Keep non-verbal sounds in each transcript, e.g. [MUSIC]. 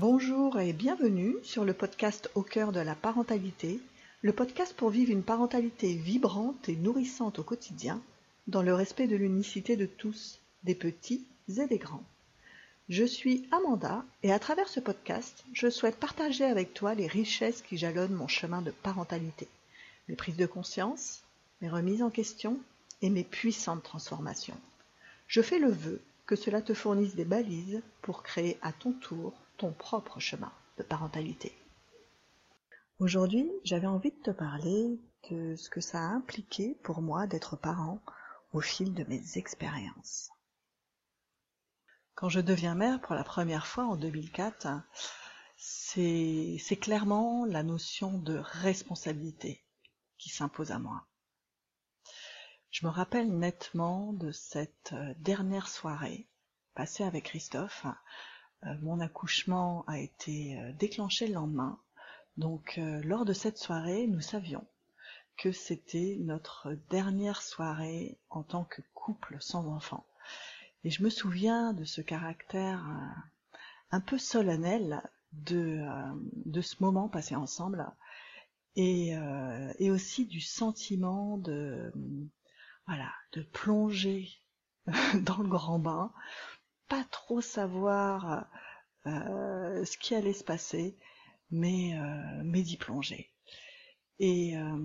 Bonjour et bienvenue sur le podcast Au cœur de la parentalité, le podcast pour vivre une parentalité vibrante et nourrissante au quotidien, dans le respect de l'unicité de tous, des petits et des grands. Je suis Amanda et à travers ce podcast, je souhaite partager avec toi les richesses qui jalonnent mon chemin de parentalité, mes prises de conscience, mes remises en question et mes puissantes transformations. Je fais le vœu que cela te fournisse des balises pour créer à ton tour ton propre chemin de parentalité. Aujourd'hui, j'avais envie de te parler de ce que ça a impliqué pour moi d'être parent au fil de mes expériences. Quand je deviens mère pour la première fois en 2004, c'est clairement la notion de responsabilité qui s'impose à moi. Je me rappelle nettement de cette euh, dernière soirée passée avec Christophe. Euh, mon accouchement a été euh, déclenché le lendemain. Donc lors de cette soirée, nous savions que c'était notre dernière soirée en tant que couple sans enfant. Et je me souviens de ce caractère un peu solennel de, de ce moment passé ensemble et, et aussi du sentiment de voilà, de plonger [LAUGHS] dans le grand bain, pas trop savoir euh, ce qui allait se passer, mais, euh, d'y plonger. Et euh,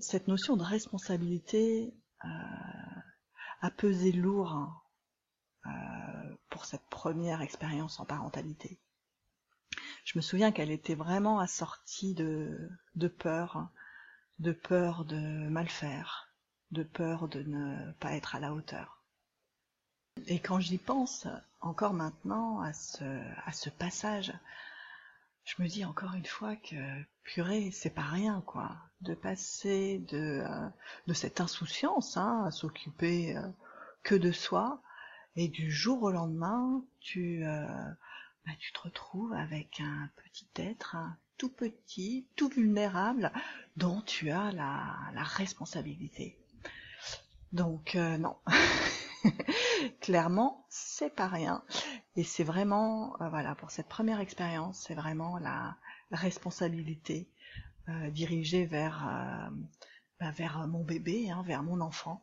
cette notion de responsabilité a pesé lourd pour cette première expérience en parentalité. Je me souviens qu'elle était vraiment assortie de peur, de peur de mal faire, de peur de ne pas être à la hauteur. Et quand j'y pense, encore maintenant, à ce, passage, je me dis encore une fois que purée, c'est pas rien, quoi. De passer de, euh, cette insouciance hein, à s'occuper euh, que de soi, et du jour au lendemain, tu, euh, bah, te retrouves avec un petit être tout petit, tout vulnérable, dont tu as la, responsabilité. Donc non, [LAUGHS] [LAUGHS] clairement, c'est pas rien. Et c'est vraiment, euh, voilà, pour cette première expérience, c'est vraiment la, responsabilité euh, dirigée vers, bah, vers mon bébé, hein, vers mon enfant,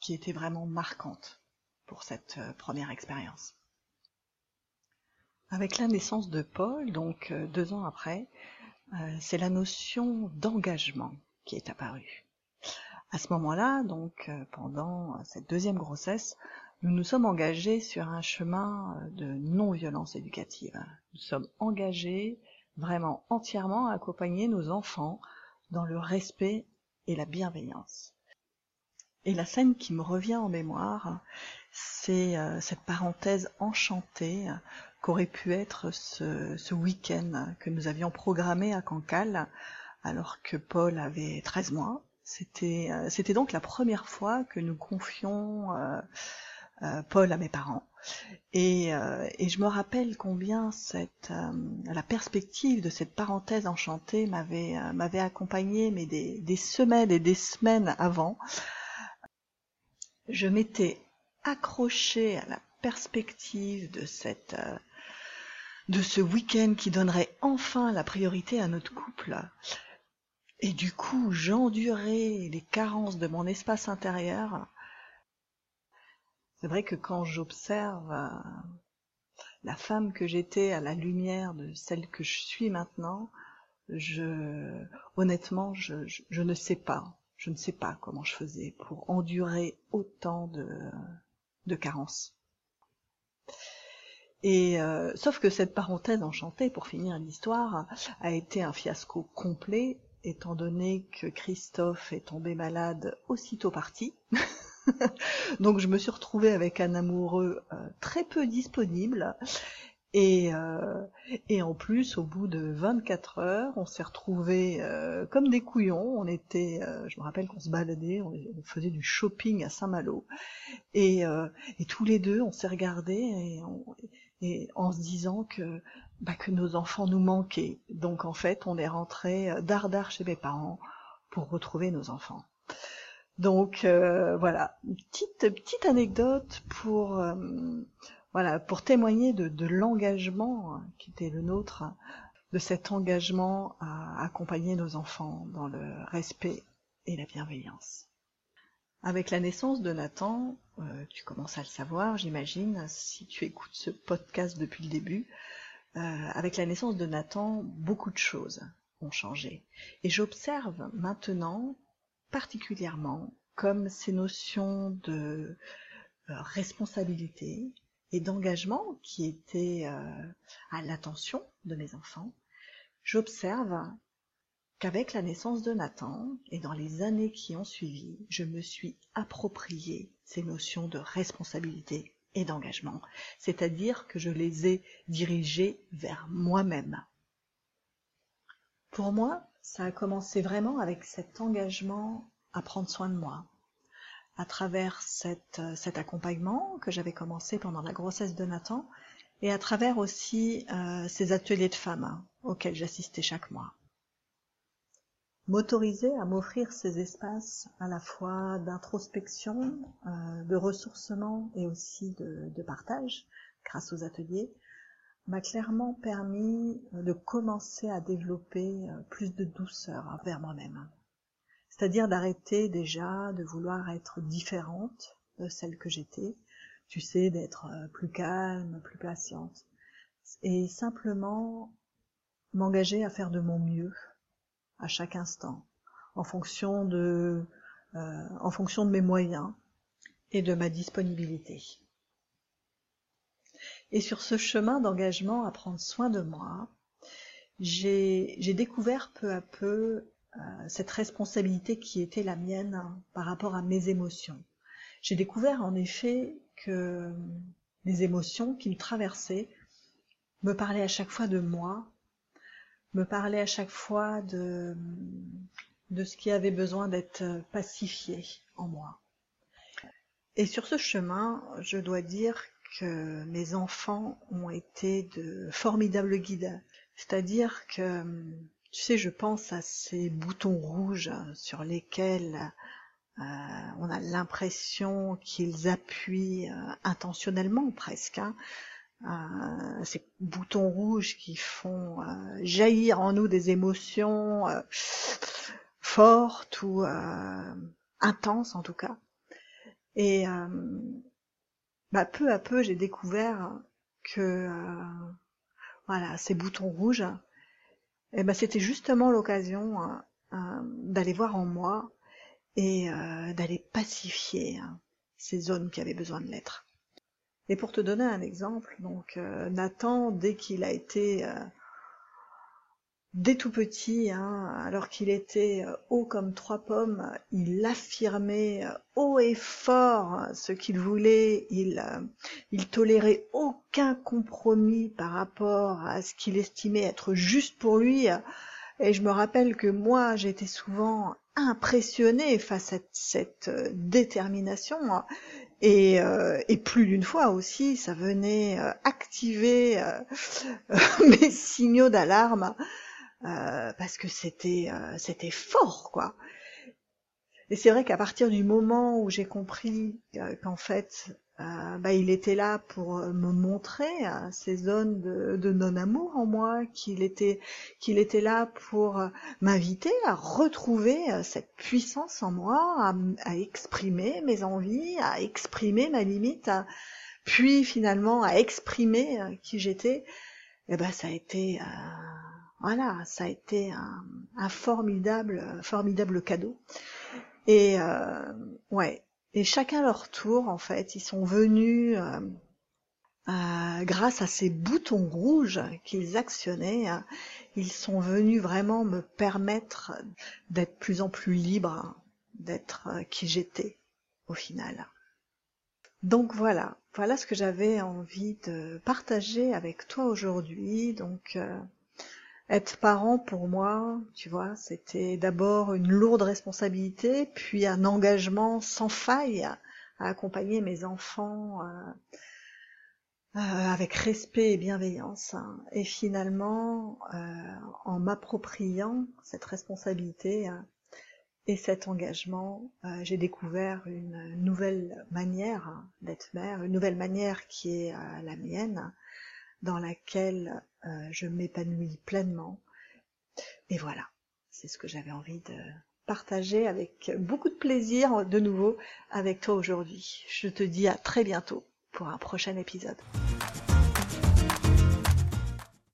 qui était vraiment marquante pour cette première expérience. Avec la naissance de Paul, donc deux ans après, c'est la notion d'engagement qui est apparue. À ce moment-là, donc euh, pendant cette deuxième grossesse, nous nous sommes engagés sur un chemin euh, de non-violence éducative. Nous sommes engagés vraiment entièrement à accompagner nos enfants dans le respect et la bienveillance. Et la scène qui me revient en mémoire, c'est euh, cette parenthèse enchantée qu'aurait pu être ce, ce week-end que nous avions programmé à Cancale alors que Paul avait 13 mois c'était, euh, c'était donc la première fois que nous confions euh, euh, Paul à mes parents. Et, je me rappelle combien la perspective de cette parenthèse enchantée m'avait, accompagnée, mais des, semaines et des semaines avant. Je m'étais accrochée à la perspective de ce week-end qui donnerait enfin la priorité à notre couple. Et du coup, j'endurais les carences de mon espace intérieur. C'est vrai que quand j'observe euh, la femme que j'étais à la lumière de celle que je suis maintenant, je, honnêtement, je, ne sais pas. Je ne sais pas comment je faisais pour endurer autant de, carences. Et euh, sauf que cette parenthèse enchantée, pour finir l'histoire, a été un fiasco complet étant donné que Christophe est tombé malade aussitôt parti. [LAUGHS] Donc je me suis retrouvée avec un amoureux euh, très peu disponible. Et, euh, et en plus, au bout de 24 heures, on s'est retrouvés euh, comme des couillons. On était, je me rappelle qu'on se baladait, on, faisait du shopping à Saint-Malo. Et, tous les deux, on s'est regardés et en se disant que bah, que nos enfants nous manquaient. Donc en fait, on est rentré euh, dardard chez mes parents pour retrouver nos enfants. Donc euh, voilà, une petite petite anecdote pour euh, voilà, pour témoigner de, de l'engagement qui était le nôtre, de cet engagement à accompagner nos enfants dans le respect et la bienveillance. Avec la naissance de Nathan, tu commences à le savoir, j'imagine, si tu écoutes ce podcast depuis le début, avec la naissance de Nathan, beaucoup de choses ont changé. Et j'observe maintenant particulièrement comme ces notions de euh, responsabilité et d'engagement qui étaient à l'attention de mes enfants, j'observe qu'avec la naissance de Nathan et dans les années qui ont suivi, je me suis approprié ces notions de responsabilité et d'engagement, c'est-à-dire que je les ai dirigées vers moi-même. Pour moi, ça a commencé vraiment avec cet engagement à prendre soin de moi, à travers cet accompagnement que j'avais commencé pendant la grossesse de Nathan, et à travers aussi euh, ces ateliers de femmes auxquels j'assistais chaque mois m'autoriser à m'offrir ces espaces à la fois d'introspection, euh, de ressourcement et aussi de, partage grâce aux ateliers, m'a clairement permis euh, de commencer à développer euh, plus de douceur vers moi-même. C'est-à-dire d'arrêter déjà de vouloir être différente de celle que j'étais, tu sais, d'être plus calme, plus patiente, et simplement m'engager à faire de mon mieux à chaque instant, en fonction de, euh, en fonction de mes moyens et de ma disponibilité. Et sur ce chemin d'engagement à prendre soin de moi, j'ai découvert peu à peu euh, cette responsabilité qui était la mienne par rapport à mes émotions. J'ai découvert en effet que les émotions qui me traversaient me parlaient à chaque fois de moi me parlait à chaque fois de, de ce qui avait besoin d'être pacifié en moi. Et sur ce chemin, je dois dire que mes enfants ont été de formidables guides. C'est-à-dire que, tu sais, je pense à ces boutons rouges sur lesquels euh, on a l'impression qu'ils appuient euh, intentionnellement presque, hein, euh, ces boutons rouges qui font euh, jaillir en nous des émotions euh, fortes ou intenses en tout cas. Et bah, peu à peu, j'ai découvert que voilà, ces boutons rouges, eh ben, c'était justement l'occasion d'aller voir en moi et d'aller pacifier hein, ces zones qui avaient besoin de l'être. Et pour te donner un exemple, donc euh, Nathan, dès qu'il a été euh, dès tout petit, hein, alors qu'il était euh, haut comme trois pommes, il affirmait haut et fort ce qu'il voulait, il, il tolérait aucun compromis par rapport à ce qu'il estimait être juste pour lui. Et je me rappelle que moi, j'étais souvent impressionnée face à cette détermination euh, et, plus d'une fois aussi, ça venait euh, activer euh, [LAUGHS] mes signaux d'alarme parce que c'était c'était fort quoi. Et c'est vrai qu'à partir du moment où j'ai compris qu'en fait euh, bah, il était là pour euh, me montrer euh, ces zones de, non-amour en moi, qu'il était, qu'il était là pour m'inviter à retrouver cette puissance en moi, à, exprimer mes envies, à exprimer ma limite, puis finalement à exprimer qui j'étais. Et ben ça a été, voilà, ça a été un, un formidable, formidable cadeau. Et ouais, et chacun leur tour, en fait, ils sont venus, euh, euh, grâce à ces boutons rouges qu'ils actionnaient, hein, ils sont venus vraiment me permettre d'être plus en plus libre, d'être euh, qui j'étais au final. Donc voilà, voilà ce que j'avais envie de partager avec toi aujourd'hui. Donc être parent pour moi, tu vois, c'était d'abord une lourde responsabilité, puis un engagement sans faille à, accompagner mes enfants euh, euh, avec respect et bienveillance. Hein. Et finalement, euh, en m'appropriant cette responsabilité, Et cet engagement, j'ai découvert une nouvelle manière d'être mère, une nouvelle manière qui est la mienne, dans laquelle euh, je m'épanouis pleinement. Et voilà, c'est ce que j'avais envie de partager avec beaucoup de plaisir de nouveau avec toi aujourd'hui. Je te dis à très bientôt pour un prochain épisode.